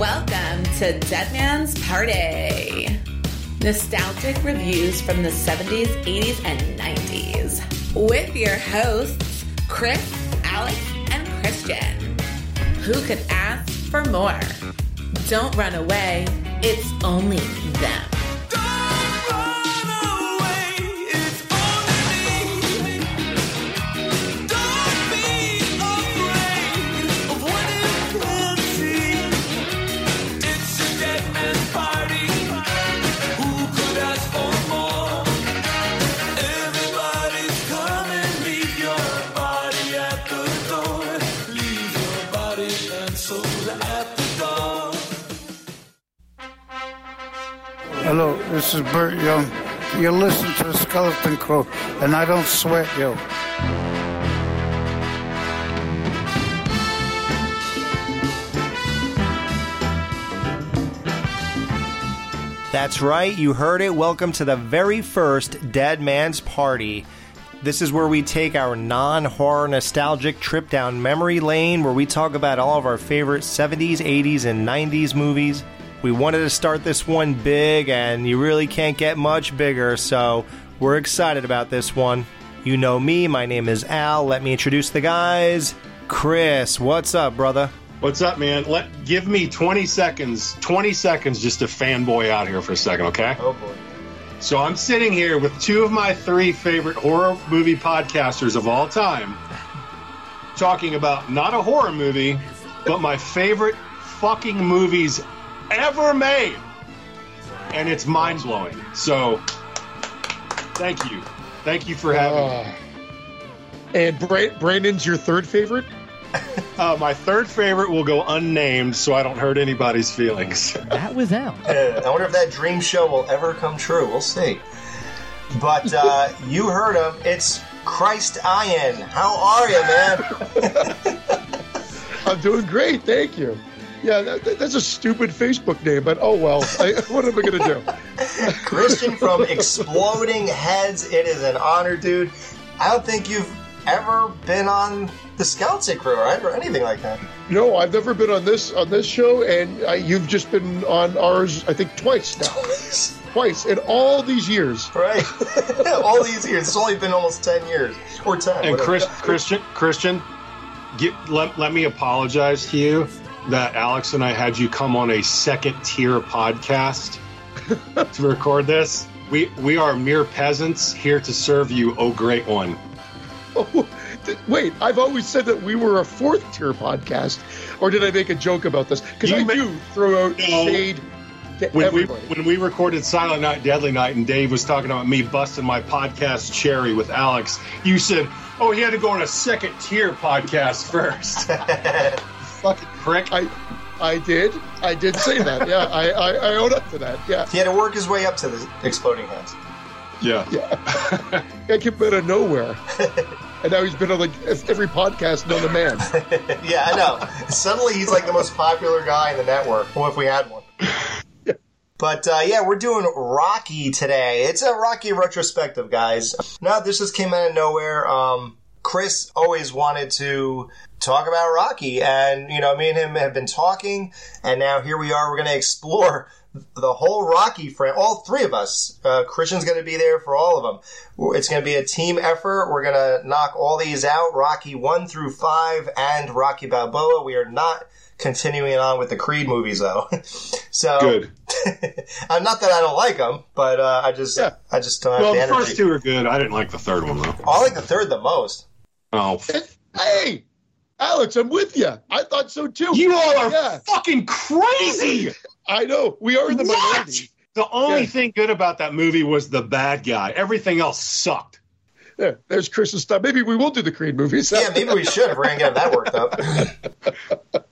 Welcome to Dead Man's Party. Nostalgic reviews from the 70s, 80s, and 90s. With your hosts, Chris, Alex, and Christian. Who could ask for more? Don't run away, it's only them. This is Burt Young. You listen to the Skeleton Crew, and I don't sweat you. That's right, you heard it. Welcome to the very first Dead Man's Party. This is where we take our non horror nostalgic trip down memory lane where we talk about all of our favorite 70s, 80s, and 90s movies. We wanted to start this one big, and you really can't get much bigger, so we're excited about this one. You know me, my name is Al. Let me introduce the guys. Chris, what's up, brother? What's up, man? Let give me 20 seconds. 20 seconds just to fanboy out here for a second, okay? Oh boy. So I'm sitting here with two of my three favorite horror movie podcasters of all time talking about not a horror movie, but my favorite fucking movies ever made. And it's mind blowing. So thank you. Thank you for having me. Uh, and Bra- Brandon's your third favorite? Uh, my third favorite will go unnamed so I don't hurt anybody's feelings. That was out. I wonder if that dream show will ever come true. We'll see. But uh, you heard him. It's Christ Ian. How are you, man? I'm doing great, thank you. Yeah, that, that- that's a stupid Facebook name, but oh well. I, what am I going to do? Christian from Exploding Heads. It is an honor, dude. I don't think you've ever been on the Skeleton Crew, right, or anything like that. No, I've never been on this on this show, and uh, you've just been on ours, I think, twice now. Twice Twice in all these years. Right. All these years. It's only been almost 10 years. Or 10. And whatever. Chris, Christian, Christian, get, let, let me apologize to you that Alex and I had you come on a second tier podcast to record this. We we are mere peasants here to serve you, oh great one. Oh, th- wait, I've always said that we were a fourth tier podcast, or did I make a joke about this? Because You I ma- do throw out No. shade to When we when we recorded Silent Night, Deadly Night, and Dave was talking about me busting my podcast cherry with Alex, you said, "Oh, he had to go on a second tier podcast first. Fucking prick. I, I did, I did say that. Yeah, I, I, I own up to that. Yeah, He had to work his way up to the Exploding Heads. yeah. yeah. I came out of nowhere, and now he's been on like every podcast known to man. Yeah, I know. Suddenly he's like the most popular guy in the network. Well, if we had one. But uh, yeah, we're doing Rocky today. It's a Rocky retrospective, guys. Now, this just came out of nowhere. Um, Chris always wanted to talk about Rocky, and you know, me and him have been talking, and now here we are. We're going to explore the whole Rocky frame. All three of us. Uh, Christian's going to be there for all of them. It's going to be a team effort. We're going to knock all these out: Rocky one through five and Rocky Balboa. We are not continuing on with the Creed movies, though. so Good. uh, not that I don't like them, but uh, I just Yeah. I just don't have Well, the the first two are good. I didn't like the third one though. I like the third the most. Oh, Hey, Alex, I'm with you. I thought so too. you all are Yeah. fucking crazy. I know we are in the What? minority. The only Yeah. thing good about that movie was the bad guy. Everything else sucked. There, there's Chris's stuff. Maybe we will do the Creed movies. Yeah, maybe we should if we're gonna get that worked up.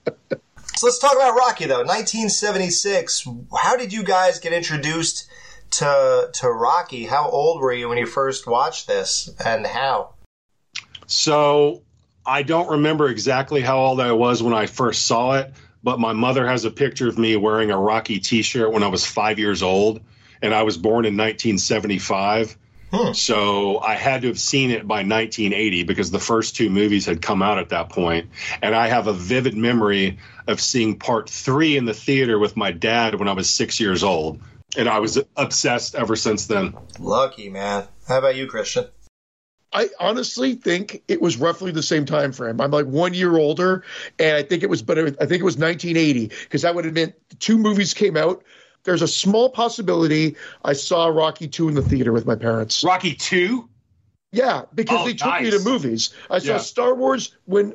so let's talk about Rocky though. 1976. How did you guys get introduced to to Rocky? How old were you when you first watched this, and how? So I don't remember exactly how old I was when I first saw it, but my mother has a picture of me wearing a Rocky T-shirt when I was five years old, and I was born in 1975. So I had to have seen it by 1980 because the first two movies had come out at that point. And I have a vivid memory of seeing part three in the theater with my dad when I was six years old. And I was obsessed ever since then. Lucky man. How about you, Christian? I honestly think it was roughly the same time frame. I'm like one year older, and I think it was, but I think it was 1980 because that would have meant two movies came out. There's a small possibility I saw Rocky two in the theater with my parents. Rocky 2? Yeah, because Oh, they took me to movies. I saw Yeah. Star Wars when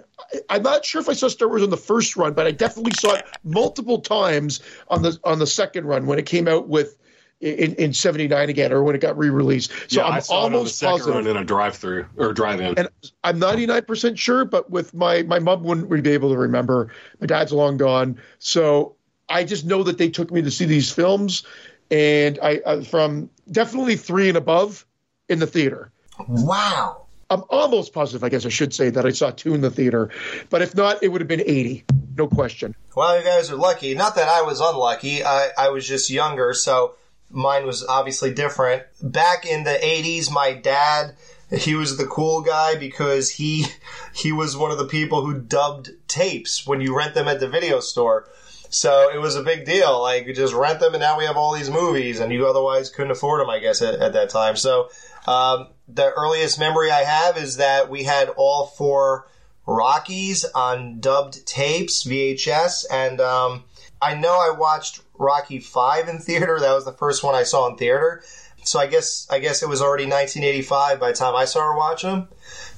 I'm not sure if I saw Star Wars on the first run, but I definitely saw it multiple times on the on the second run when it came out with in in '79 again, or when it got re-released. So yeah, I'm I saw it on the almost second positive. run in a drive through or drive in. and I'm 99% sure, but with my my mom wouldn't be able to remember. My dad's long gone, so I just know that they took me to see these films, and I uh, from definitely three and above in the theater. Wow. I'm almost positive, I guess I should say, that I saw two in the theater, but if not, it would have been 80, no question. Well, you guys are lucky. Not that I was unlucky. I, I was just younger, so mine was obviously different. Back in the 80s, my dad, he was the cool guy because he he was one of the people who dubbed tapes when you rent them at the video store. So it was a big deal. Like you just rent them, and now we have all these movies, and you otherwise couldn't afford them, I guess, at, at that time. So um, the earliest memory I have is that we had all four Rockies on dubbed tapes, VHS, and um, I know I watched Rocky Five in theater. That was the first one I saw in theater. So I guess I guess it was already 1985 by the time I started watching them,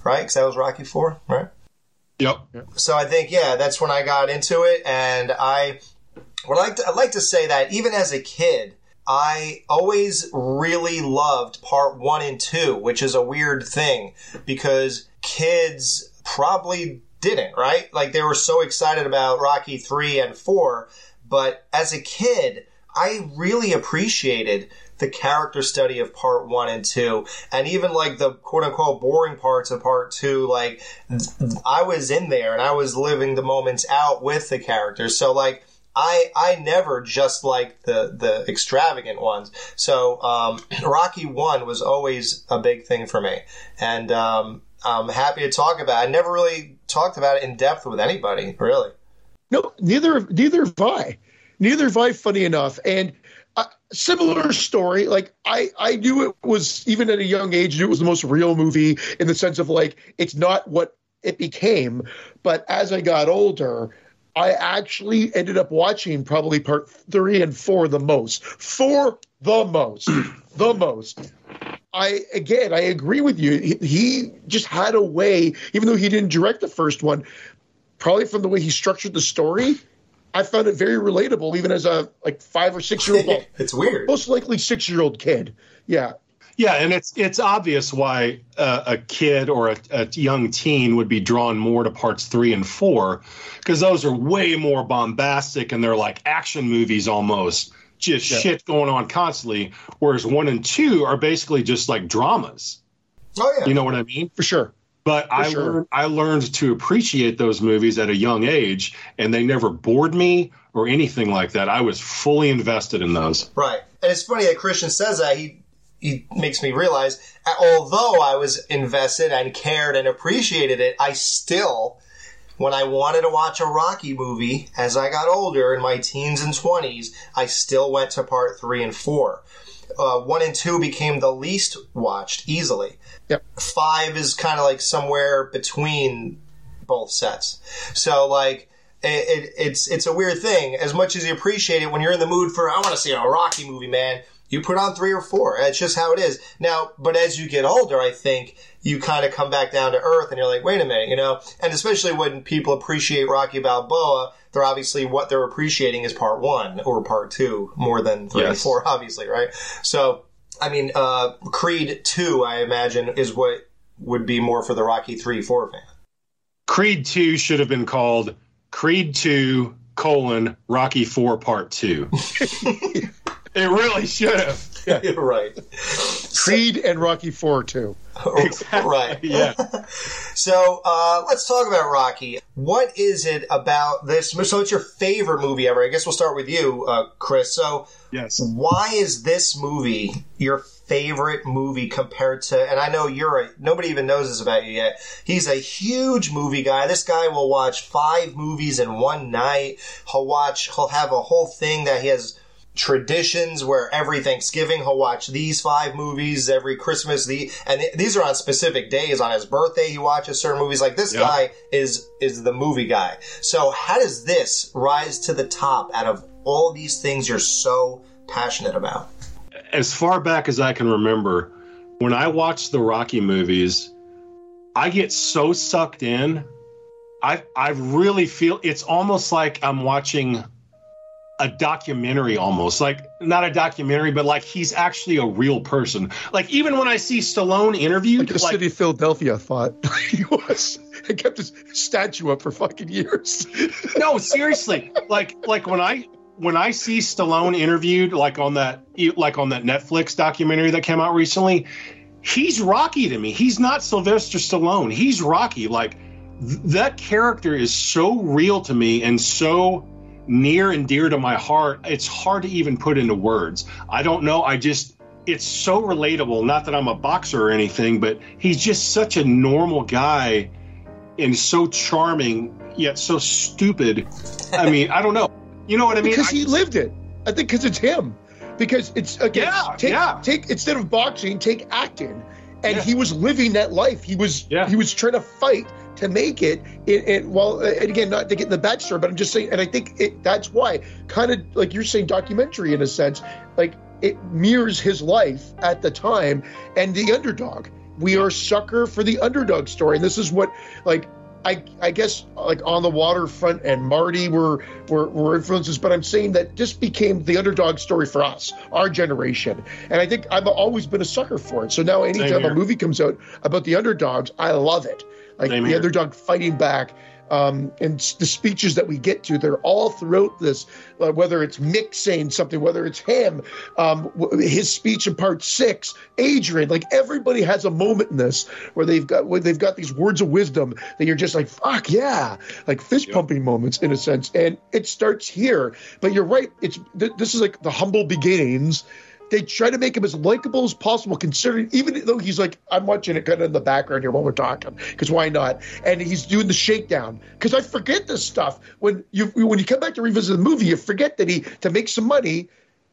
right? Because that was Rocky Four, right? Yep. So I think yeah, that's when I got into it, and I would like to I'd like to say that even as a kid, I always really loved part one and two, which is a weird thing because kids probably didn't, right? Like they were so excited about Rocky three and four, but as a kid, I really appreciated the character study of part one and two, and even like the quote unquote boring parts of part two. Like I was in there and I was living the moments out with the characters. So like I I never just liked the the extravagant ones. So um, Rocky one was always a big thing for me, and um, I'm happy to talk about. it. I never really talked about it in depth with anybody, really. No, neither neither have I. Neither have I. Funny enough, and uh, similar story. Like I, I knew it was even at a young age. Knew it was the most real movie in the sense of like it's not what it became. But as I got older, I actually ended up watching probably part three and four the most. For the most, the most. I again, I agree with you. He, he just had a way, even though he didn't direct the first one, probably from the way he structured the story, I found it very relatable, even as a like five or six year old, it's weird. most likely six year old kid. Yeah, Yeah, and it's it's obvious why uh, a kid or a, a young teen would be drawn more to parts three and four, because those are way more bombastic and they're like action movies almost, just Yeah. shit going on constantly. Whereas one and two are basically just like dramas. Oh yeah. You know what I mean? for sure. But I sure. learned I learned to appreciate those movies at a young age, and they never bored me or anything like that. I was fully invested in those. Right. And it's funny that Christian says that. He he makes me realize, although I was invested and cared and appreciated it, I still, when I wanted to watch a Rocky movie as I got older in my teens and 20s, I still went to part three and four. Uh, one and two became the least watched easily. Yep. Five is kind of like somewhere between both sets. So like it, it, it's it's a weird thing. As much as you appreciate it, when you're in the mood for I want to see a Rocky movie, man, you put on three or four. It's just how it is. Now, but as you get older, I think you kind of come back down to earth, and you're like, wait a minute, you know. And especially when people appreciate Rocky Balboa, they're obviously what they're appreciating is part one or part two more than three and Yes. four, obviously, right? So, I mean, uh, Creed two, I imagine, is what would be more for the Rocky three four fan. Creed 2 should have been called Creed 2 colon Rocky 4 Part 2. it really should have. You're right. Creed and Rocky Four too. right. Yeah. So uh, let's talk about Rocky. What is it about this? So it's your favorite movie ever. I guess we'll start with you, uh, Chris. So Yes. why is this movie your favorite movie compared to, and I know you're a, nobody even knows this about you yet. He's a huge movie guy. This guy will watch five movies in one night. He'll watch, he'll have a whole thing that he has traditions where every Thanksgiving he'll watch these five movies, every Christmas, the, and th- these are on specific days. On his birthday, he watches certain movies. Like this Yep. guy is, is the movie guy. So how does this rise to the top out of all these things you're so passionate about? as far back as I can remember, when I watch the Rocky movies, I get so sucked in. I I really feel it's almost like I'm watching a documentary almost. Like not a documentary but like he's actually a real person. Like even when i see stallone interviewed Like the like, city of Philadelphia thought he was. He kept his statue up for fucking years. no seriously. Like like when i when i see stallone interviewed like on that like on that netflix documentary that came out recently he's rocky to me. He's not sylvester stallone. He's rocky. Like th- that character is so real to me and so near and dear to my heart it's hard to even put into words i don't know i just it's so relatable not that i'm a boxer or anything but he's just such a normal guy and so charming yet so stupid i mean i don't know you know what i mean because I he lived it. I think because it's him. Because it's again, Yeah, take yeah. take instead of boxing, take acting, and Yeah. he was living that life. He was Yeah. he was trying to fight to make it. And, and well, and again, not to get in the backstory, but I'm just saying, and I think it, that's why, kind of like you're saying, documentary in a sense, like it mirrors his life at the time and the underdog. We are sucker for the underdog story, and this is what like I, I guess like on the waterfront and Marty were, were were influences, but I'm saying that this became the underdog story for us, our generation, and I think I've always been a sucker for it. So now, anytime a movie comes out about the underdogs, I love it. Like Same the here. dog fighting back, um, and the speeches that we get to, they're all throughout this. Uh, whether it's Mick saying something, whether it's him, um, his speech in part six, Adrian, like everybody has a moment in this where they've got where they've got these words of wisdom that you're just like, fuck yeah, like fist pumping moments in a sense. And it starts here, but you're right. It's th- this is like the humble beginnings. They try to make him as likable as possible, considering even though he's like, I'm watching it kind of in the background here while we're talking, because why not? And he's doing the shakedown. Because I forget this stuff when you when you come back to revisit the movie, you forget that he to make some money,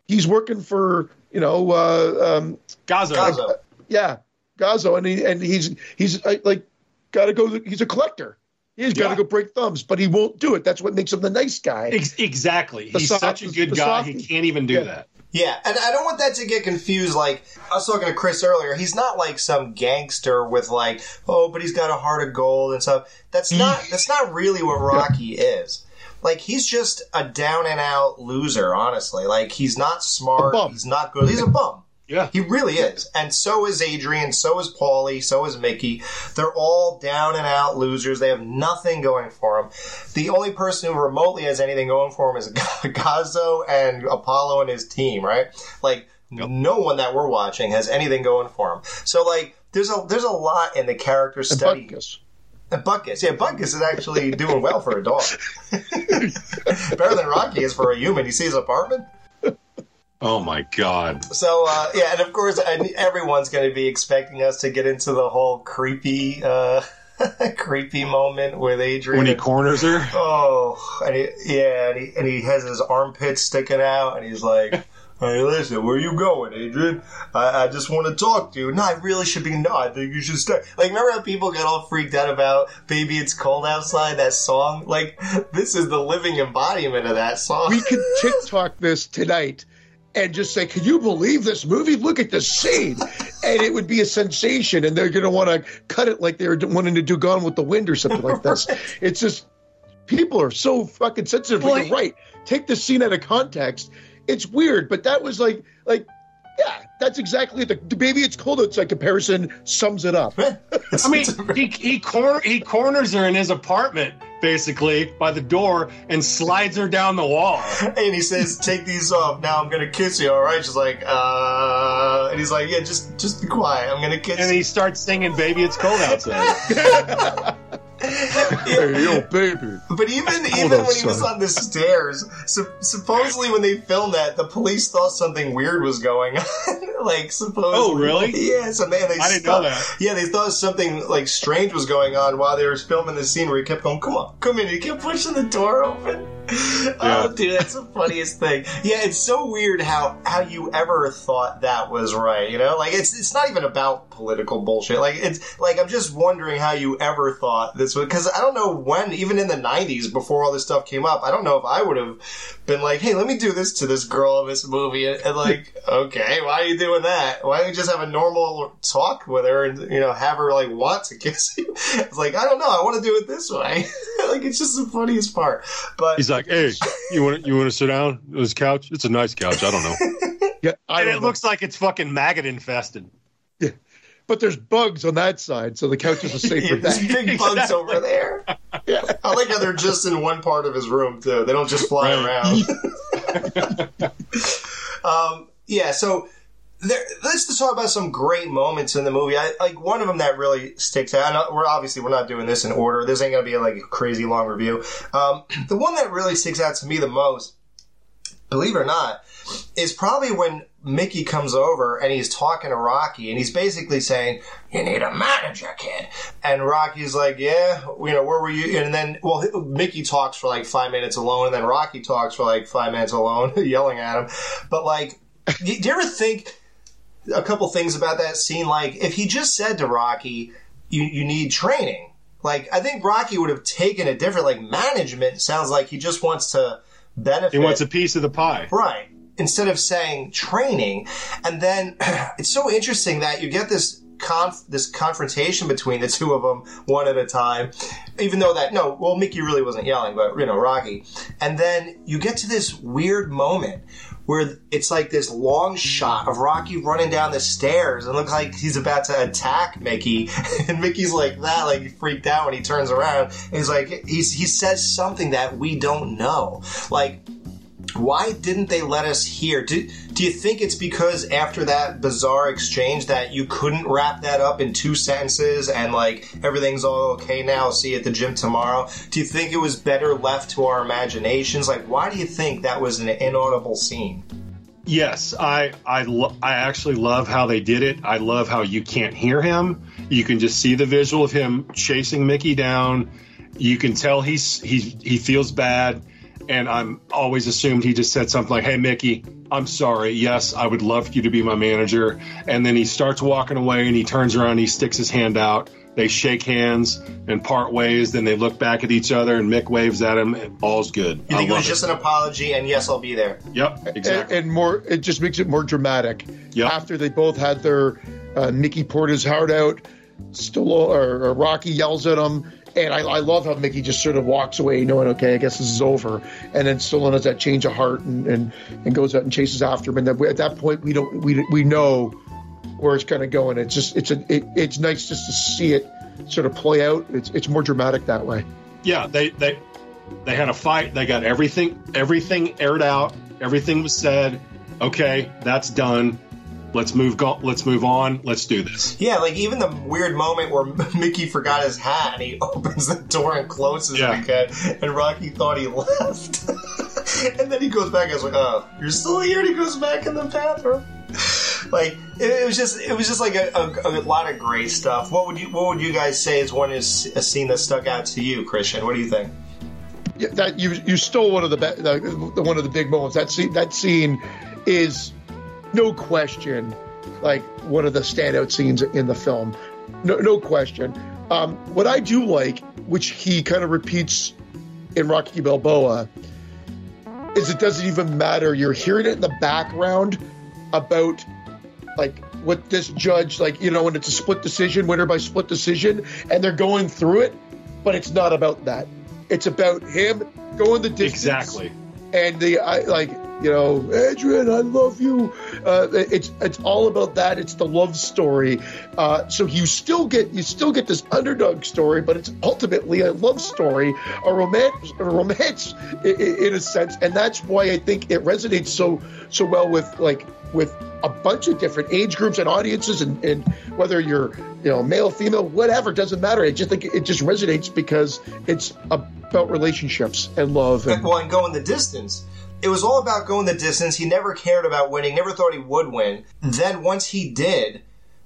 he's working for you know uh, um, Gaza. Gaza. yeah, Gazzo, and he and he's he's uh, like got to go. He's a collector. He's got to Yeah. go break thumbs, but he won't do it. That's what makes him the nice guy. Ex- exactly. The He's soft- such a good guy. softy. He can't even do Yeah. that. Yeah, and I don't want that to get confused. Like I was talking to Chris earlier, he's not like some gangster with like, oh, but he's got a heart of gold and stuff. That's mm. not that's not really what Rocky is. Like he's just a down and out loser, honestly. Like he's not smart, he's not good. He's a bum. Yeah. He really is. And so is Adrian, so is Paulie, so is Mickey. They're all down and out losers. They have nothing going for them. The only person who remotely has anything going for him is Gazzo and Apollo and his team, right? Like, no one that we're watching has anything going for him. So, like, there's a there's a lot in the character study. And Butkus, yeah, Butkus is actually doing well for a dog. Better than Rocky is for a human. You see his apartment? Oh my God. So uh, yeah, and of course, and everyone's going to be expecting us to get into the whole creepy, uh, creepy moment with Adrian. When he corners her. oh, and he, yeah, and he, and he has his armpits sticking out, and he's like. Hey, listen, where you going, Adrian? I, I just want to talk to you. No, I really should be. No, I think you should stay. Like, remember how people got all freaked out about "Baby It's Cold Outside" that song? Like, this is the living embodiment of that song. We could TikTok this tonight and just say, "Can you believe this movie? Look at this scene," and it would be a sensation. And they're going to want to cut it like they're wanting to do Gone with the Wind or something like this. It's just people are so fucking sensitive. Like, you're right. Take the scene out of context. It's weird, but that was like, like, yeah, that's exactly the, the baby. It's cold outside comparison sums it up. I mean, he he, cor- he corners her in his apartment basically by the door and slides her down the wall. and he says, "Take these off. Now I'm gonna kiss you. All right?" She's like, "Uh," and he's like, "Yeah, just just be quiet. I'm gonna kiss And you." he starts singing "Baby, It's Cold Outside." hey, yo, baby. But even even on, when he was on the stairs, su- supposedly when they filmed that, the police thought something weird was going on. Like supposedly. Oh, really? Yeah. So man, they I didn't thought, know that. Yeah, they thought something like strange was going on while they were filming the scene where he kept going, "Come on, come in." He kept pushing the door open. Oh, dude, that's the funniest thing. Yeah, it's so weird how how you ever thought that was right. You know, like it's it's not even about political bullshit. Like it's like I'm just wondering how you ever thought this was because I don't know when, even in the '90s, before all this stuff came up, I don't know if I would have been like, "Hey, let me do this to this girl in this movie," and, and like, okay, why are you doing that? Why don't you just have a normal talk with her and you know have her like want to kiss you? It's like I don't know, I want to do it this way. like it's just the funniest part. But He's like, "Hey, you want you want to sit down on this couch? It's a nice couch. I don't know." Yeah, I and don't it know. looks like it's fucking maggot infested. Yeah, but there's bugs on that side, so the couch is a safer There's bet. big bugs Exactly. over there. Yeah. I like how they're just in one part of his room too. They don't just fly Right. around. um, yeah, so there, let's just talk about some great moments in the movie. I, like one of them that really sticks out. And we're obviously we're not doing this in order. This ain't gonna be like a crazy long review. Um, the one that really sticks out to me the most, believe it or not, is probably when Mickey comes over and he's talking to Rocky and he's basically saying, "You need a manager, kid." And Rocky's like, "Yeah, you know, where were you?" And then, well, Mickey talks for like five minutes alone, and then Rocky talks for like five minutes alone, yelling at him. But like, do you ever think a couple things about that scene? Like, if he just said to Rocky, "You you need training," like I think Rocky would have taken it different. Like, management sounds like he just wants to benefit. He wants a piece of the pie. Right. Instead of saying training. And then it's so interesting that you get this conf- this confrontation between the two of them one at a time. Even though that, no, well, Mickey really wasn't yelling, but, you know, Rocky. And then you get to this weird moment where it's like this long shot of Rocky running down the stairs and looks like he's about to attack Mickey. And Mickey's like that, like freaked out when he turns around. And he's like, he's, he says something that we don't know. Like, why didn't they let us hear? Do, do you think it's because after that bizarre exchange that you couldn't wrap that up in two sentences and like everything's all okay now, see you at the gym tomorrow? Do you think it was better left to our imaginations? Like, why do you think that was an inaudible scene? Yes, I I lo- I actually love how they did it. I love how you can't hear him. You can just see the visual of him chasing Mickey down. You can tell he's he he feels bad, and I'm always assumed he just said something like, "Hey Mickey, I'm sorry. Yes, I would love you to be my manager." And then he starts walking away, and he turns around, and he sticks his hand out. They shake hands and part ways. Then they look back at each other, and Mick waves at him. And all's good. You I think it love was just an apology and yes, I'll be there? Yep, exactly. and, and more it just makes it more dramatic Yep. after they both had their uh, Mickey poured his heart out still or, or Rocky yells at him and I, I love how Mickey just sort of walks away knowing okay I guess this is over and then Stallone has that change of heart and, and, and goes out and chases after him and then we, at that point we don't we, we know where it's kind of going it's just it's a it, it's nice just to see it sort of play out it's it's more dramatic that way yeah, they they they had a fight. They got everything everything aired out. Everything was said. Okay, that's done. Let's move. Go, let's move on. Let's do this. Yeah, like even the weird moment where Mickey forgot his hat and he opens the door and closes Yeah. it again, and Rocky thought he left. and then he goes back and is like, "Oh, you're still here." And he goes back in the bathroom. Like it, it was just, it was just like a, a, a lot of great stuff. What would you, what would you guys say is one is a scene that stuck out to you, Christian? What do you think? Yeah, that you you stole one of the, be- the, the one of the big moments. That scene that scene is no question like one of the standout scenes in the film. No, no question. Um, what I do like, which he kind of repeats in Rocky Balboa, is it doesn't even matter. You're hearing it in the background about like what this judge like you know when it's a split decision winner by split decision and they're going through it but it's not about that it's about him going the distance Exactly. and the I, like you know adrian i love you. Uh, it's it's all about that. It's the love story. Uh, so you still get you still get this underdog story but it's ultimately a love story a romance a romance in a sense. And that's why i think it resonates so so well with like with a bunch of different age groups and audiences and, and whether you're you know male female whatever doesn't matter. I just think it just resonates because it's about relationships and love and Well, and going the distance. It was all about going the distance. He never cared about winning, never thought he would win. Then once he did,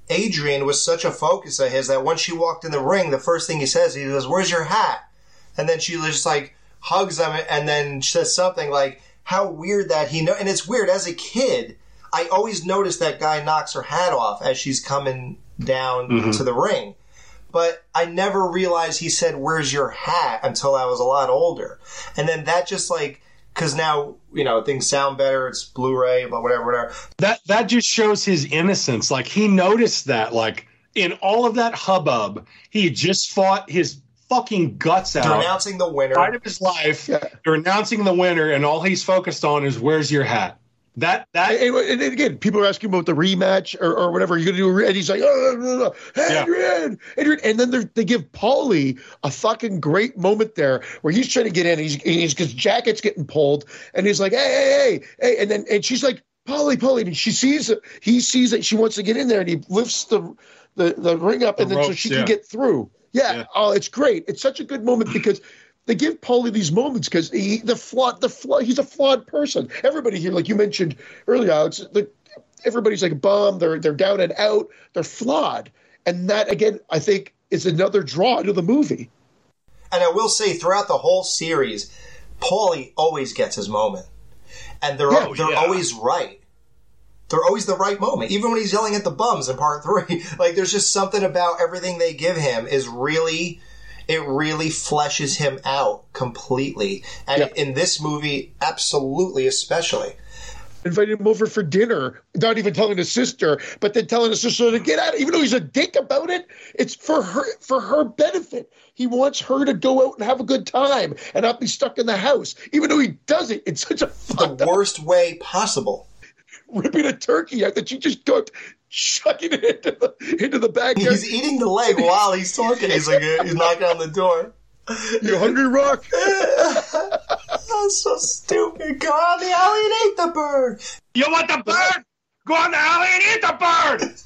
Adrian was such a focus of his that once she walked in the ring, the first thing he says, he goes, Where's your hat? And then she just like hugs him and then says something like, How weird that he know. And it's weird as a kid. I always notice that guy knocks her hat off as she's coming down Mm-hmm. to the ring. But I never realized he said, Where's your hat? until I was a lot older. And then that just like, because now, you know, things sound better, it's Blu ray, but whatever, whatever. That that just shows his innocence. Like he noticed that. Like in all of that hubbub, he just fought his fucking guts They're out. announcing the winner. Fight of his life. Yeah. They're announcing the winner, and all he's focused on is where's your hat. That that And, and- and again, people are asking about the rematch or, or whatever. You're gonna do, a re-" and he's like, "Oh, no, no, no. Adrian, Adrian," and then they're- give Paulie a fucking great moment there where he's trying to get in. He's he's because jacket's getting pulled, and he's like, "Hey, hey, hey, hey," and then and she's like, "Paulie, Paulie," and she sees it. He sees that she wants to get in there, and he lifts the the, the ring up, and The then so she yeah. can get through. Yeah. Yeah. Oh, it's great. It's such a good moment because they give Paulie these moments because he the flawed the flaw he's a flawed person. Everybody here, like you mentioned earlier, Alex, the, everybody's like bummed. They're they're down and out. They're flawed, and that again, I think, is another draw to the movie. And I will say, throughout the whole series, Paulie always gets his moment, and they're Yeah, they're yeah. always right. They're always the right moment, even when he's yelling at the bums in part three. Like, there's just something about everything they give him is really, it really fleshes him out completely. And Yeah. in this movie, absolutely, especially. Invited him over for dinner, not even telling his sister, but then telling his sister to get out. Even though he's a dick about it, it's for her for her benefit. He wants her to go out and have a good time and not be stuck in the house. Even though he does it in such a The fucked up worst way possible. Ripping a turkey out that you just cooked, chucking it into the into the backyard. He's eating the leg while he's talking. He's like, he's knocking on the door. you hungry, Rock? That's so stupid. Go out in the alley and eat the bird. you want the bird? Go on the alley and eat the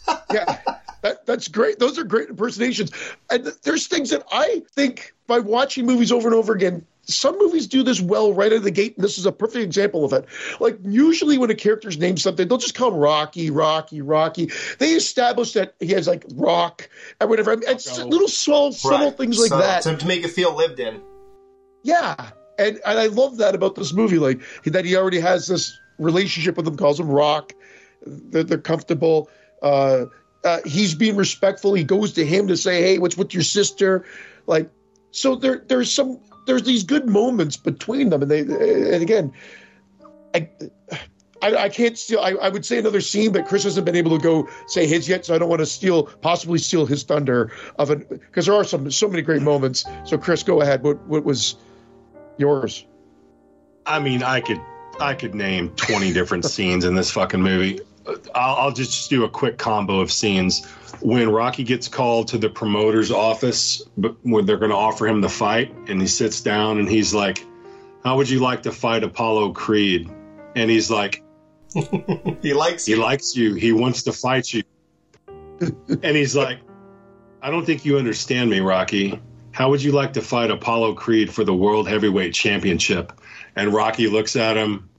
bird. yeah, that, that's great. Those are great impersonations. And th- there's things that I think by watching movies over and over again, some movies do this well right out of the gate, and this is a perfect example of it. Like usually when a character's named something, they'll just call him Rocky, Rocky, Rocky. They establish that he has like rock or whatever. I mean, it's Rocco. little small, subtle things like So- that. To, to make it feel lived in. Yeah, and and I love that about this movie, like that he already has this relationship with him, calls him Rock. They're, they're comfortable. Uh, uh, he's being respectful. He goes to him to say, "Hey, what's with your sister?" Like, so there there's some there's these good moments between them, and they and again, I. I, I can't steal. I, I would say another scene, but Chris hasn't been able to go say his yet, so I don't want to steal, possibly steal his thunder of it because there are some so many great moments. So Chris, go ahead. What what was yours? I mean, I could I could name 20 different scenes in this fucking movie. I'll, I'll just do a quick combo of scenes. When Rocky gets called to the promoter's office, but when they're going to offer him the fight, and he sits down and he's like, "How would you like to fight Apollo Creed?" And he's like, He likes you. "He you. likes you. He wants to fight you." and he's like, "I don't think you understand me, Rocky. How would you like to fight Apollo Creed for the World Heavyweight Championship?" And Rocky looks at him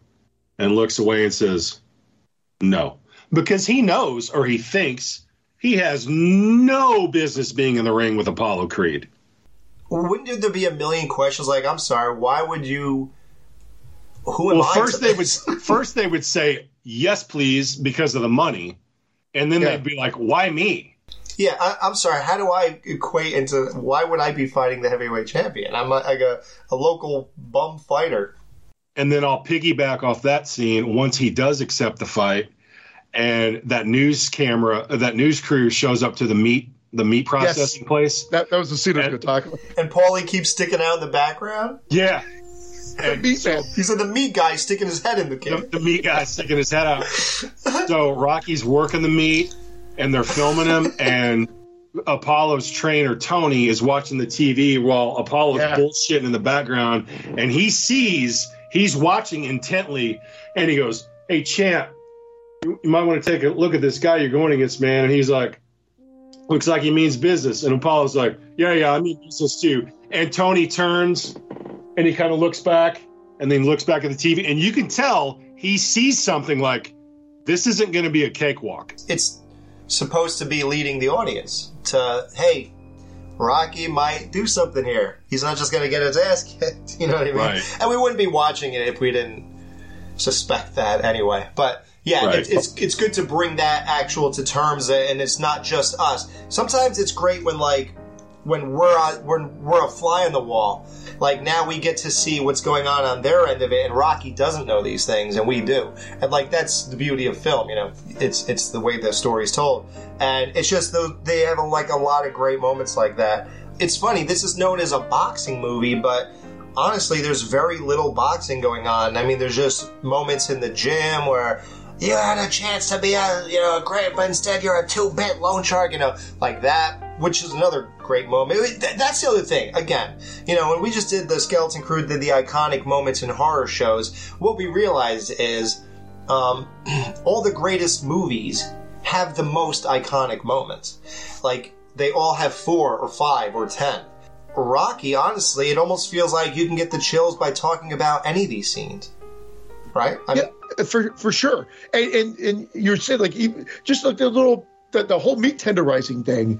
and looks away and says, No. Because he knows or he thinks he has no business being in the ring with Apollo Creed. Wouldn't there be a million questions like, I'm sorry, why would you. Who am Well, I? first they would first they would say, Yes, please, because of the money. And then Yeah. they'd be like, Why me? Yeah, I, I'm sorry. How do I equate into why would I be fighting the heavyweight champion? I'm like a, a local bum fighter. And then I'll piggyback off that scene once he does accept the fight, and that news camera, uh, that news crew shows up to the meat, the meat processing place. That that was the scene I was going to talk about. And Paulie keeps sticking out in the background. Yeah, Meat Man. He said the meat guy sticking his head in the the, camera. the meat guy sticking his head out. So Rocky's working the meat, and they're filming him, and Apollo's trainer Tony is watching the TV while Apollo's Yeah. bullshitting in the background, and he sees he's watching intently, and he goes, "Hey, champ, you, you might want to take a look at this guy you're going against, man." And he's like, "Looks like he means business," and Apollo's like, "Yeah, yeah, I mean business too." And Tony turns, and he kind of looks back, and then looks back at the TV, and you can tell he sees something like this isn't going to be a cakewalk. It's supposed to be leading the audience to, hey, Rocky might do something here. He's not just going to get his ass kicked. You know what I mean? Right. And we wouldn't be watching it if we didn't suspect that anyway. But yeah, Right. it's, it's it's good to bring that actual to terms, uh, and it's not just us. Sometimes it's great when like when we're on, when we're a fly on the wall. Like now we get to see what's going on on their end of it, and Rocky doesn't know these things, and we do. And like that's the beauty of film, you know. It's it's the way the story's told, and it's just those they have a, like a lot of great moments like that. It's funny. This is known as a boxing movie, but honestly, there's very little boxing going on. I mean, there's just moments in the gym where you had a chance to be a you know a great, but instead you're a two-bit loan shark, you know, like that, which is another great moment. That's the other thing. Again, you know, when we just did the Skeleton Crew, did the iconic moments in horror shows. What we realized is um, all the greatest movies have the most iconic moments. Like they all have four or five or ten. Rocky, honestly, it almost feels like you can get the chills by talking about any of these scenes, right? I mean, Yeah, for for sure. And and, and you're saying like even, just like the little the, the whole meat tenderizing thing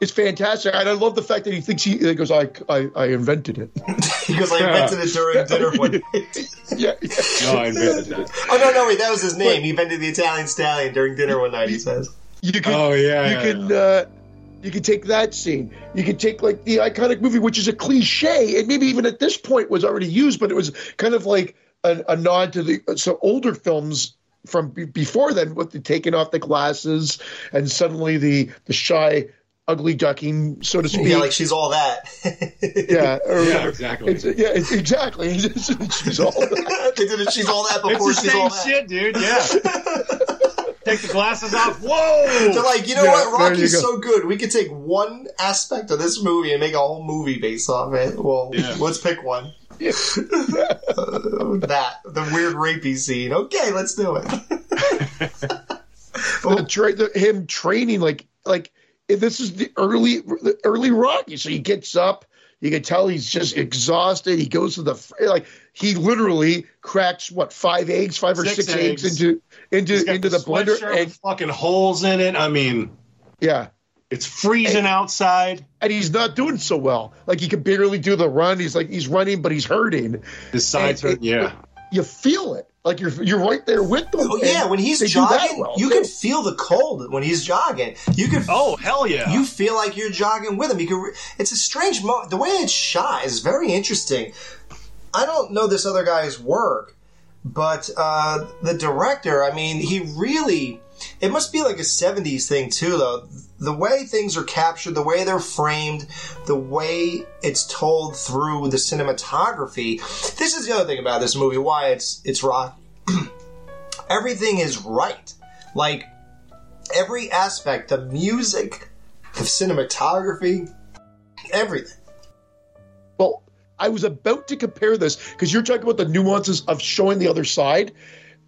is fantastic. And I love the fact that he thinks he, he goes, I, I I invented it. because I invented it during dinner one night. yeah, yeah. No, I invented that. oh no, no, wait, that was his name. He invented the Italian stallion during dinner one night. He says. You can Oh, yeah, you yeah, can uh, you can take that scene. You can take like the iconic movie, which is a cliche, and maybe even at this point was already used, but it was kind of like a, a nod to the some older films from be- before then, with the taking off the glasses and suddenly the the shy, ugly ducking, so to speak. Yeah, like she's all that. yeah, or- Yeah, exactly. It's, yeah, it's, exactly. She's all they did it. She's all that It's before the she's same all that. shit, dude. Yeah. Take the glasses off. Whoa! They're like, you know Yeah, what? there Rocky's go. so good. We could take one aspect of this movie and make a whole movie based off it. Well, Yeah. let's pick one. Yeah. that the weird rapey scene. Okay, let's do it. the, tra- the, him training like like this is the early the early Rocky. So he gets up. You can tell he's just exhausted. He goes to the like he literally cracks what five eggs, five or Six six, eggs. eggs. into He's into got into the, blender. And with fucking holes in it. I mean, yeah, it's freezing outside. and he's not doing so well. Like he can barely do the run. He's like he's running, but he's hurting. His sides And hurt. it- Yeah. You feel it. Like you're you're right there with them. Oh yeah, when he's they do that jogging, well, you can feel the cold when he's jogging. You can Oh hell yeah! you feel like you're jogging with him. You can. It's a strange mo The way it's shot is very interesting. I don't know this other guy's work, but uh, the director. I mean, he really. It must be like a '70s thing too, though. The way things are captured, the way they're framed, the way it's told through the cinematography. This is the other thing about this movie. Why it's it's rock. Everything is right. Like every aspect, the music, the cinematography, everything. Well, I was about to compare this because you're talking about the nuances of showing the other side.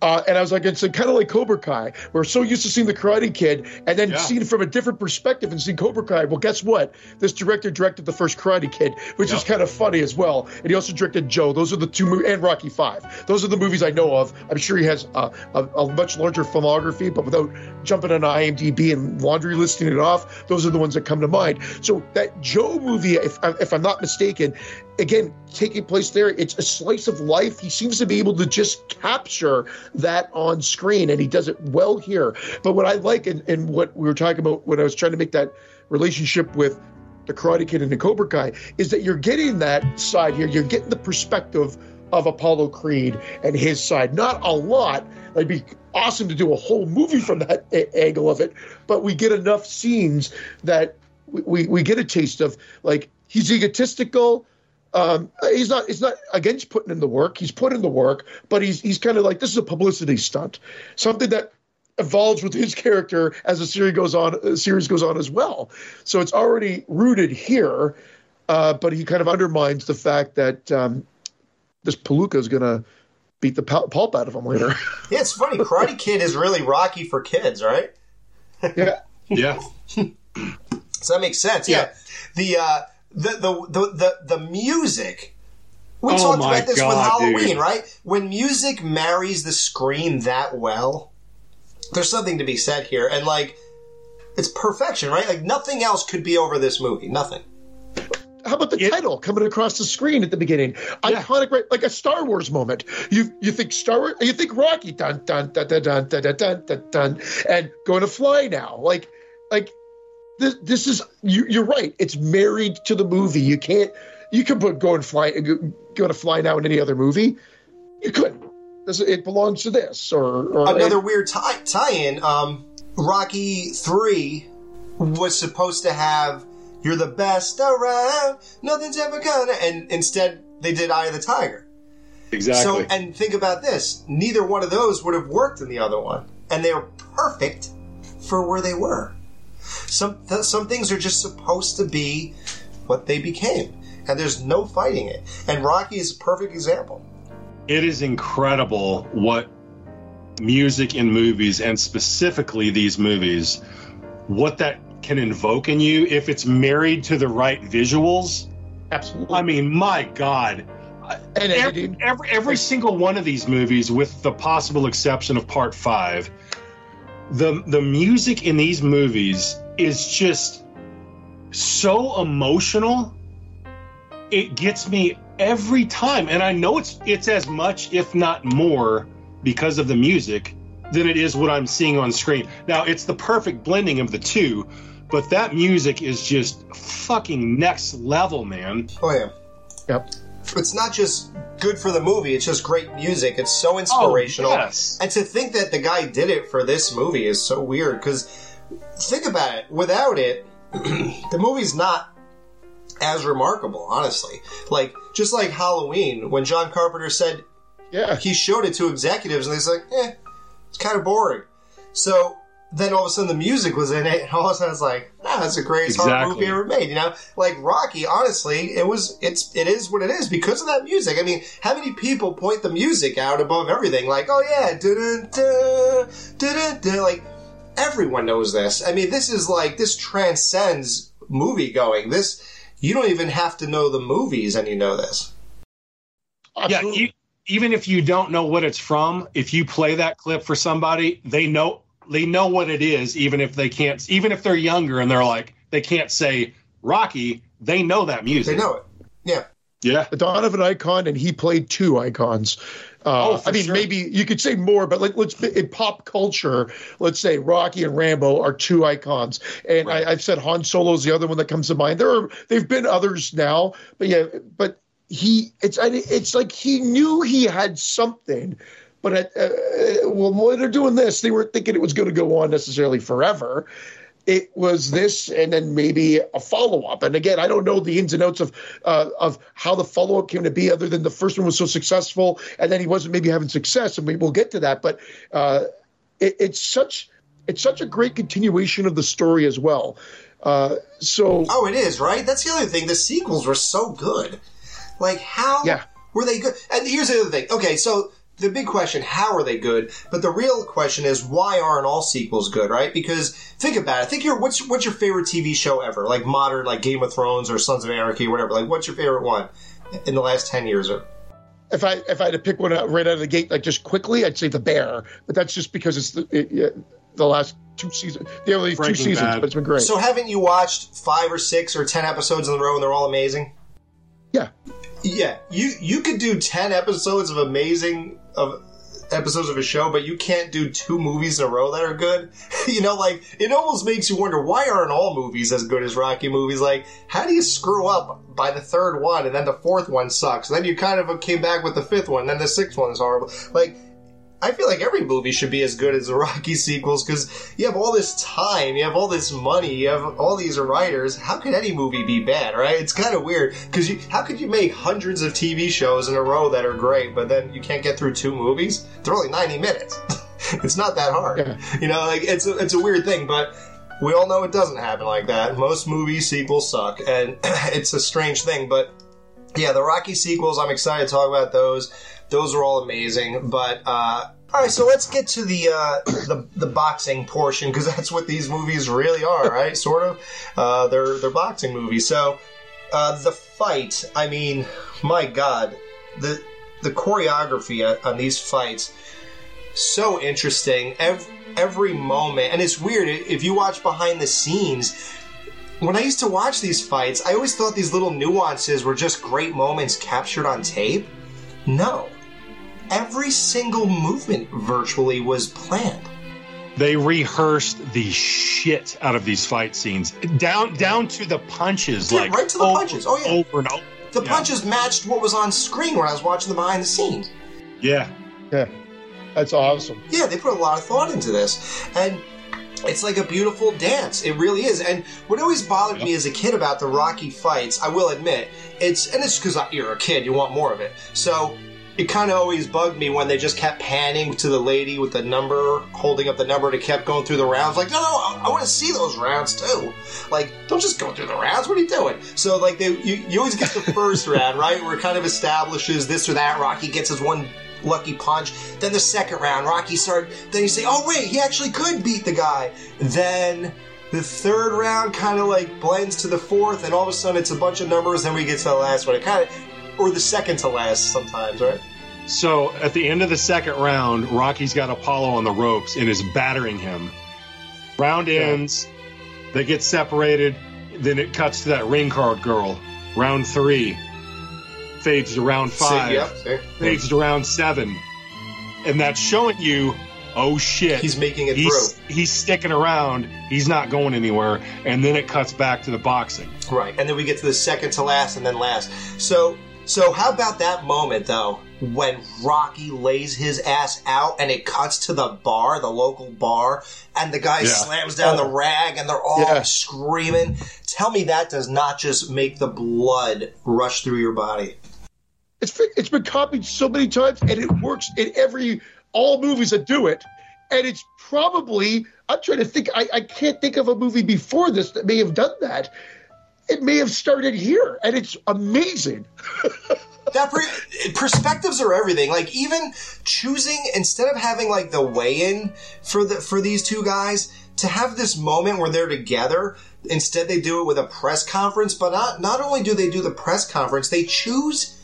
Uh, and I was like, it's kind of like Cobra Kai. We're so used to seeing the Karate Kid and then Yeah. seeing it from a different perspective and seeing Cobra Kai. Well, guess what? This director directed the first Karate Kid, which is kind of funny as well. And he also directed Joe. Those are the two movies, and Rocky Five. Those are the movies I know of. I'm sure he has a, a, a much larger filmography, but without jumping on IMDb and laundry listing it off, those are the ones that come to mind. So that Joe movie, if, if I'm not mistaken, again taking place there it's a slice of life. He seems to be able to just capture that on screen and he does it well here. But what i like and, and what we were talking about when i was trying to make that relationship with the karate kid and the cobra kai is that you're getting that side here. You're getting the perspective of apollo creed and his side. Not a lot. It'd be awesome to do a whole movie from that a- angle of it but we get enough scenes that we, we, we get a taste of like he's egotistical um, he's not he's not against putting in the work. He's put in the work, but he's he's kind of like this is a publicity stunt, something that evolves with his character as the series goes on. uh, series goes on as well. So it's already rooted here, uh, but he kind of undermines the fact that um, this Palooka is going to beat the pulp out of him later. Yeah, it's funny. Karate Kid is really Rocky for kids, right? yeah, yeah. So that makes sense. Yeah. The, uh, the, the, the, the, the music we Oh talked my about this with Halloween, dude. right? When music marries the screen that well, there's something to be said here, and like, it's perfection, right? Like nothing else could be over this movie. Nothing. How about the It- title coming across the screen at the beginning? Yeah. Iconic, right? Like a Star Wars moment. You you think Star Wars, you think Rocky, dun dun dun dun dun dun dun dun, dun, dun and going to fly now. Like like this this is you, you're right. It's married to the movie. You can't you could put go and fly go, go to fly now in any other movie. You couldn't. This, it belongs to this or, or Another weird tie tie-in. Um, Rocky Three was supposed to have "You're the best around, nothing's ever gonna," and instead they did "Eye of the Tiger." Exactly. So, and think about this: neither one of those would have worked in the other one, and they were perfect for where they were. Some th- some things are just supposed to be what they became, and there's no fighting it. And Rocky is a perfect example. it is incredible what music in movies and specifically these movies what that can invoke in you if it's married to the right visuals absolutely. i mean my god and every, every, every single one of these movies with the possible exception of part five the the music in these movies is just so emotional it gets me every time and i know it's it's as much if not more because of the music than it is what i'm seeing on screen now it's the perfect blending of the two but that music is just fucking next level man Oh yeah. Yep. It's not just good for the movie it's just great music it's so inspirational Oh, yes. and to think that the guy did it for this movie is so weird because think about it without it the movie's not as remarkable honestly like just like halloween when john carpenter said Yeah. he showed it to executives and they said like, eh it's kind of boring so then all of a sudden the music was in it and all of a sudden it's like nah, that's the greatest horror movie ever made you know? Like rocky honestly it was it's it is what it is because of that music. I mean how many people point the music out above everything? Like oh yeah dun-dun-dun, dun-dun-dun, like everyone knows this. I mean this is like this transcends movie going. This you don't even have to know the movies and you know this. Yeah, Absolutely. e- even if you don't know what it's from, if you play that clip for somebody, they know they know what it is, even if they can't. Even if they're younger and they're like they can't say Rocky, they know that music. they know it yeah Yeah, the dawn of an icon, and he played two icons. Uh, Oh, for I mean, sure. maybe you could say more, but like, let's in pop culture, let's say Rocky and Rambo are two icons, and I, I've said Han Solo is the other one that comes to mind. There are they've been others now, but yeah, but he it's I- it's like he knew he had something. But at, uh, well, when they're doing this, they weren't thinking it was going to go on necessarily forever it was this and then maybe a follow-up and again i don't know the ins and outs of uh, of how the follow-up came to be other than the first one was so successful and then he wasn't maybe having success and maybe we'll get to that but uh, it, it's such it's such a great continuation of the story as well uh, so Oh, it is, right? That's the other thing. The sequels were so good. Like, how Yeah. were they good? And here's the other thing. Okay, so the big question, how are they good? But the real question is, why aren't all sequels good, right? Because think about it. Think your what's what's your favorite TV show ever? Like modern, like Game of Thrones or Sons of Anarchy, or whatever. Like, what's your favorite one in the last ten years? Or if i if i had to pick one out right out of the gate like just quickly i'd say the bear but that's just because it's the it, yeah, the last two seasons the only two seasons Bad. but it's been great so, haven't you watched five or six or ten episodes in a row and they're all amazing? yeah Yeah, you you could do ten episodes of amazing of episodes of a show, but you can't do two movies in a row that are good. you know, like it almost makes you wonder why aren't all movies as good as Rocky movies? Like, how do you screw up by the third one and then the fourth one sucks? then you kind of came back with the fifth one, then the sixth one is horrible. Like. I feel like every movie should be as good as the Rocky sequels because you have all this time, you have all this money, you have all these writers. How could any movie be bad, right? It's kind of weird because you, how could you make hundreds of TV shows in a row that are great, but then you can't get through two movies? They're only ninety minutes. it's not that hard, Yeah. you know. Like it's a, it's a weird thing, but we all know it doesn't happen like that. Most movie sequels suck, and it's a strange thing, but yeah, the Rocky sequels, I'm excited to talk about those. Those are all amazing. But uh, all right, so let's get to the uh, the, the boxing portion because that's what these movies really are, right? sort of. Uh, they're they're boxing movies. So uh, the fight. I mean, my God, the the choreography on, these fights so interesting. Every, every moment, and it's weird if you watch behind the scenes. When I used to watch these fights, I always thought these little nuances were just great moments captured on tape. No, every single movement virtually was planned. They rehearsed the shit out of these fight scenes, down down to the punches, Dude, like right to the over, punches. Oh, yeah. over and over. The Yeah. punches matched what was on screen when I was watching the behind the scenes. Yeah, Yeah, that's awesome. Yeah, they put a lot of thought into this. And it's like a beautiful dance. It really is. And what always bothered me as a kid about the Rocky fights, I will admit, it's and it's because you're a kid, you want more of it. So it kind of always bugged me when they just kept panning to the lady with the number, holding up the number, and it kept going through the rounds. Like, no, no, I, I want to see those rounds too. Like, don't just go through the rounds. What are you doing? So, like, they you, you always get the first round, right, where it kind of establishes this or that. Rocky gets his one lucky punch. Then the second round, Rocky start. Then you say, oh wait, he actually could beat the guy. Then. The third round kind of like blends to the fourth, and all of a sudden it's a bunch of numbers. Then we get to the last one. It kind of, or the second to last sometimes, right? So at the end of the second round, Rocky's got Apollo on the ropes and is battering him. Round ends, they get separated, then it cuts to that ring card girl. Round three fades to round five, See, yep, fades to round seven, and that's showing you, oh shit, He's making it he's through. he's sticking around, he's not going anywhere, and then it cuts back to the boxing. Right, and then we get to the second to last, and then last. So, so how about that moment though, when Rocky lays his ass out, and it cuts to the bar, the local bar, and the guy Yeah. slams down the oh. rag, and they're all Yeah. screaming. Tell me that does not just make the blood rush through your body. It's it's been copied so many times, and it works in every all movies that do it. And it's probably I'm trying to think. I, I can't think of a movie before this that may have done that. It may have started here, and it's amazing. That per- perspectives are everything. Like even choosing instead of having like the weigh-in for the for these two guys to have this moment where they're together. Instead, they do it with a press conference. But not not only do they do the press conference, they choose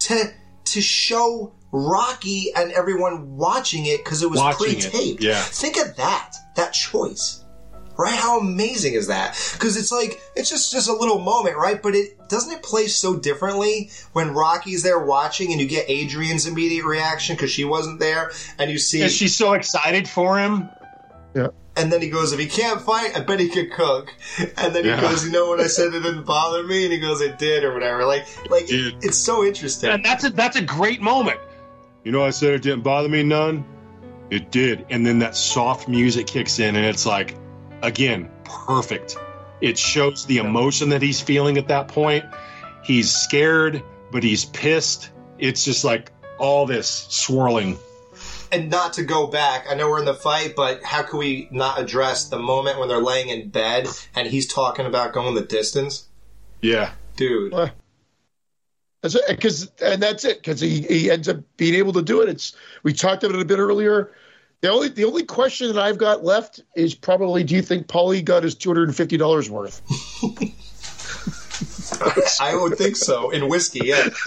to to show Rocky and everyone watching it because it was Watching pre-taped. yeah. Think of that. That choice. Right? How amazing is that? Because it's like it's just just a little moment, right? But it doesn't it play so differently when Rocky's there watching and you get Adrian's immediate reaction because she wasn't there, and you see, Is she so excited for him? Yeah. and then he goes, "If he can't fight, I bet he could cook." And then he Yeah. goes, "You know what I said? It didn't bother me," and he goes, "It did," or whatever. Like, like Dude. it's so interesting. And that's a that's a great moment. You know, I said it didn't bother me none. It did, and then that soft music kicks in, and it's like, again, perfect. It shows the emotion that he's feeling at that point. He's scared, but he's pissed. It's just like all this swirling. and not to go back, I know we're in the fight, but how can we not address the moment when they're laying in bed and he's talking about going the distance? Yeah, Dude, That's it, because and that's it because he, he ends up being able to do it. It's we talked about it a bit earlier. The only the only question that I've got left is probably do you think Paulie got his two hundred and fifty dollars worth? I would think so. In whiskey, yeah.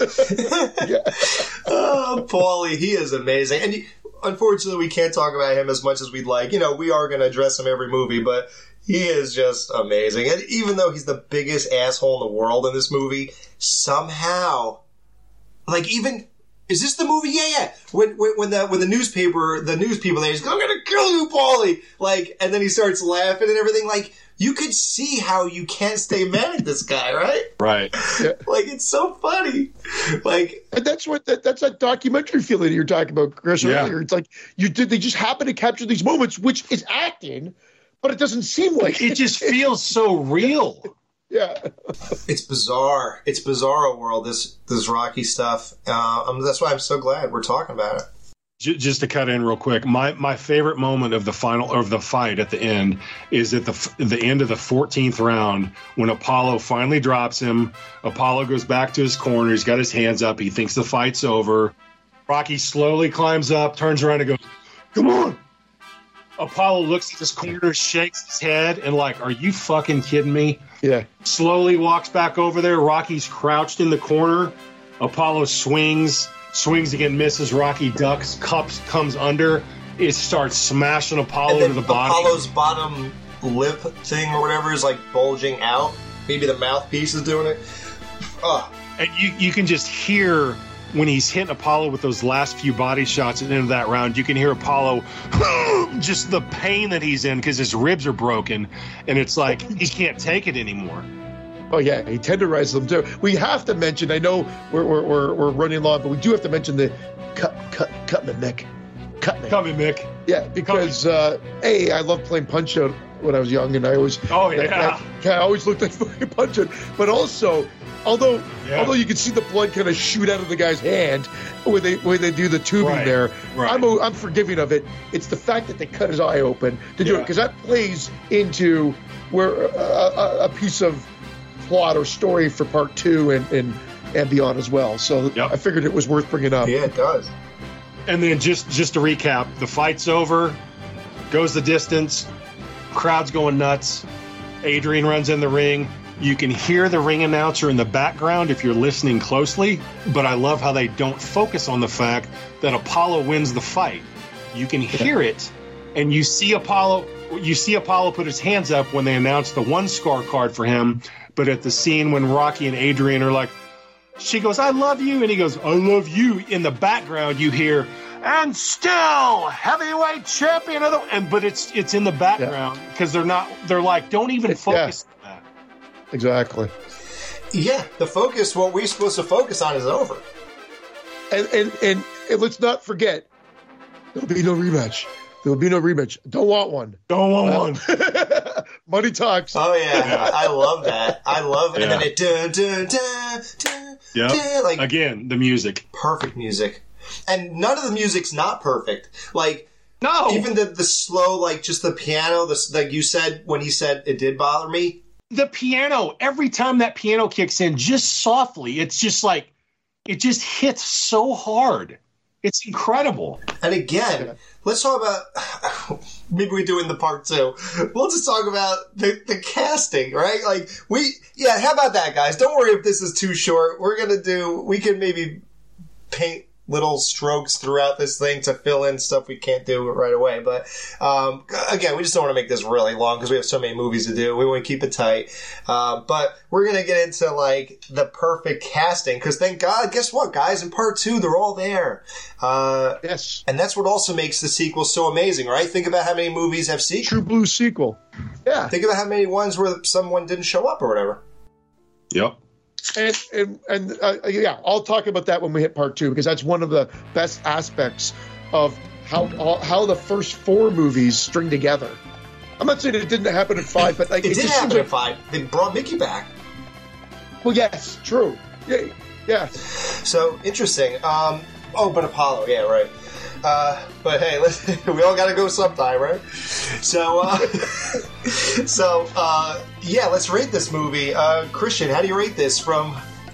oh, Paulie, he is amazing. And he, unfortunately, we can't talk about him as much as we'd like. You know, we are going to address him every movie, but he is just amazing. And even though he's the biggest asshole in the world in this movie, somehow, like even. Is this the movie? Yeah, yeah. When, when when the when the newspaper the news people there, he's going, "I'm gonna kill you, Paulie!" Like, and then he starts laughing and everything. Like, you could see how you can't stay mad at this guy, right? right. Like it's so funny. Like And that's what that, that's that documentary feeling you're talking about, Chris. Yeah. Earlier, it's like you did. They just happen to capture these moments, which is acting, but it doesn't seem like It just feels so real. yeah. it's bizarre. It's bizarro world. This this Rocky stuff. Uh, um, that's why I'm so glad we're talking about it. J- just to cut in real quick, my my favorite moment of the final of the fight at the end is at the the end of the 14th round when Apollo finally drops him. Apollo goes back to his corner. He's got his hands up. He thinks the fight's over. Rocky slowly climbs up, turns around, and goes, "Come on." Apollo looks at his corner, shakes his head, and like, "Are you fucking kidding me?" Yeah. slowly walks back over there. Rocky's crouched in the corner, Apollo swings, swings again, misses. Rocky ducks, cups comes under. It starts smashing Apollo to the body. Apollo's bottom lip thing or whatever is like bulging out. Maybe the mouthpiece is doing it. Oh, And you, you can just hear when he's hitting Apollo with those last few body shots at the end of that round, you can hear Apollo just the pain that he's in because his ribs are broken. And it's like he can't take it anymore. Oh yeah, he tenderized them too. We have to mention. I know we're we're, we're, running long, but we do have to mention the cut cut cut me Mick, cut me. Come me, Mick. Yeah, because uh, a I love playing Punch Out when I was young, and I always Oh, yeah. that- I always looked like fucking Punch Out. But also, although Yeah. although you can see the blood kind of shoot out of the guy's hand when they when they do the tubing Right, there, right. I'm I'm forgiving of it. It's the fact that they cut his eye open to do it because that plays into where uh, a, a piece of plot or story for part two and and and beyond as well. So Yep. I figured it was worth bringing up. yeah, it does. And then just just to recap, the fight's over, goes the distance, crowd's going nuts. Adrian runs in the ring. You can hear the ring announcer in the background if you're listening closely, but I love how they don't focus on the fact that Apollo wins the fight. You can hear it and you see Apollo you see Apollo put his hands up when they announce the one scar card for him, but at the scene when Rocky and Adrian are like she goes, I love you. And he goes, I love you. In the background, you hear, and still heavyweight champion of the, and, but it's, it's in the background because they're not, they're like, don't even focus on that. Exactly. Yeah, the focus, what we're supposed to focus on, is over. And, and and and let's not forget, there'll be no rematch. There will be no rematch. Don't want one. Don't want one. Money talks. Oh yeah, I love that. I love it. And then Yeah. it dun dun dun dun, like Again, the music. perfect music. And none of the music's not perfect. Like No. even the the slow, like just the piano, the like you said when he said it did bother me. the piano, every time that piano kicks in, just softly, it's just like, it just hits so hard. It's incredible. And again, let's talk about maybe we do in the part two. We'll just talk about the, the casting, right? Like we, yeah. How about that, guys? Don't worry if this is too short. We're gonna do. We can maybe paint little strokes throughout this thing to fill in stuff we can't do right away. But um, again, we just don't want to make this really long because we have so many movies to do. We want to keep it tight. Uh, but we're gonna get into like the perfect casting because thank God, guess what, guys? In part two, they're all there. Uh, Yes. and that's what also makes the sequel so amazing, right? Think about how many movies have sequels. True Blue sequel. Yeah. Think about how many ones where someone didn't show up or whatever. Yep. And and and uh, yeah, I'll talk about that when we hit part two because that's one of the best aspects of how how the first four movies string together. I'm not saying it didn't happen at five, but like It, did just happen seems in five. They brought Mickey back. Well, yes, true. Yeah, yeah. So interesting. Um, oh, but Apollo, yeah, right. Uh, but hey, we all got to go sometime, right? So, uh, so uh, yeah, let's rate this movie. Uh, Christian, how do you rate this from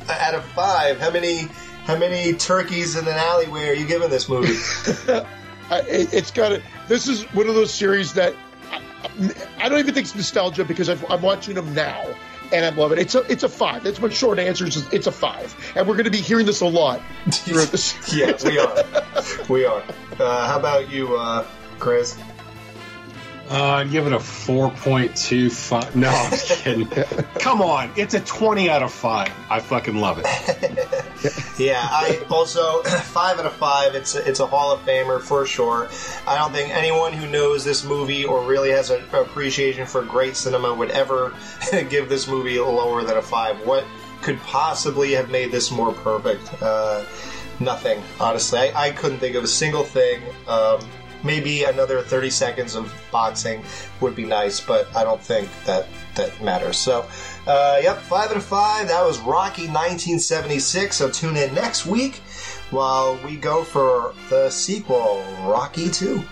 uh, out of five? How many how many turkeys in an alleyway are you giving this movie? It, it's got it. This is one of those series that I, I don't even think it's nostalgia because I've, I'm watching them now and I love it. It's a it's a five. That's my short answer. Is it's a five, and we're going to be hearing this a lot throughout this. yeah, we are. We are. Uh, how about you, uh, Chris? Uh, I'd give it a 4.25. No, I'm kidding. Come on. It's a 20 out of 5. I fucking love it. Yeah, I also five out of five. It's a, it's a Hall of Famer for sure. I don't think anyone who knows this movie or really has an appreciation for great cinema would ever give this movie lower than a five. What could possibly have made this more perfect? Uh, nothing, honestly. I, I couldn't think of a single thing. Um, maybe another 30 seconds of boxing would be nice, but I don't think that that matters. So, uh, yep, five out of five. That was Rocky 1976. So tune in next week while we go for the sequel, Rocky 2.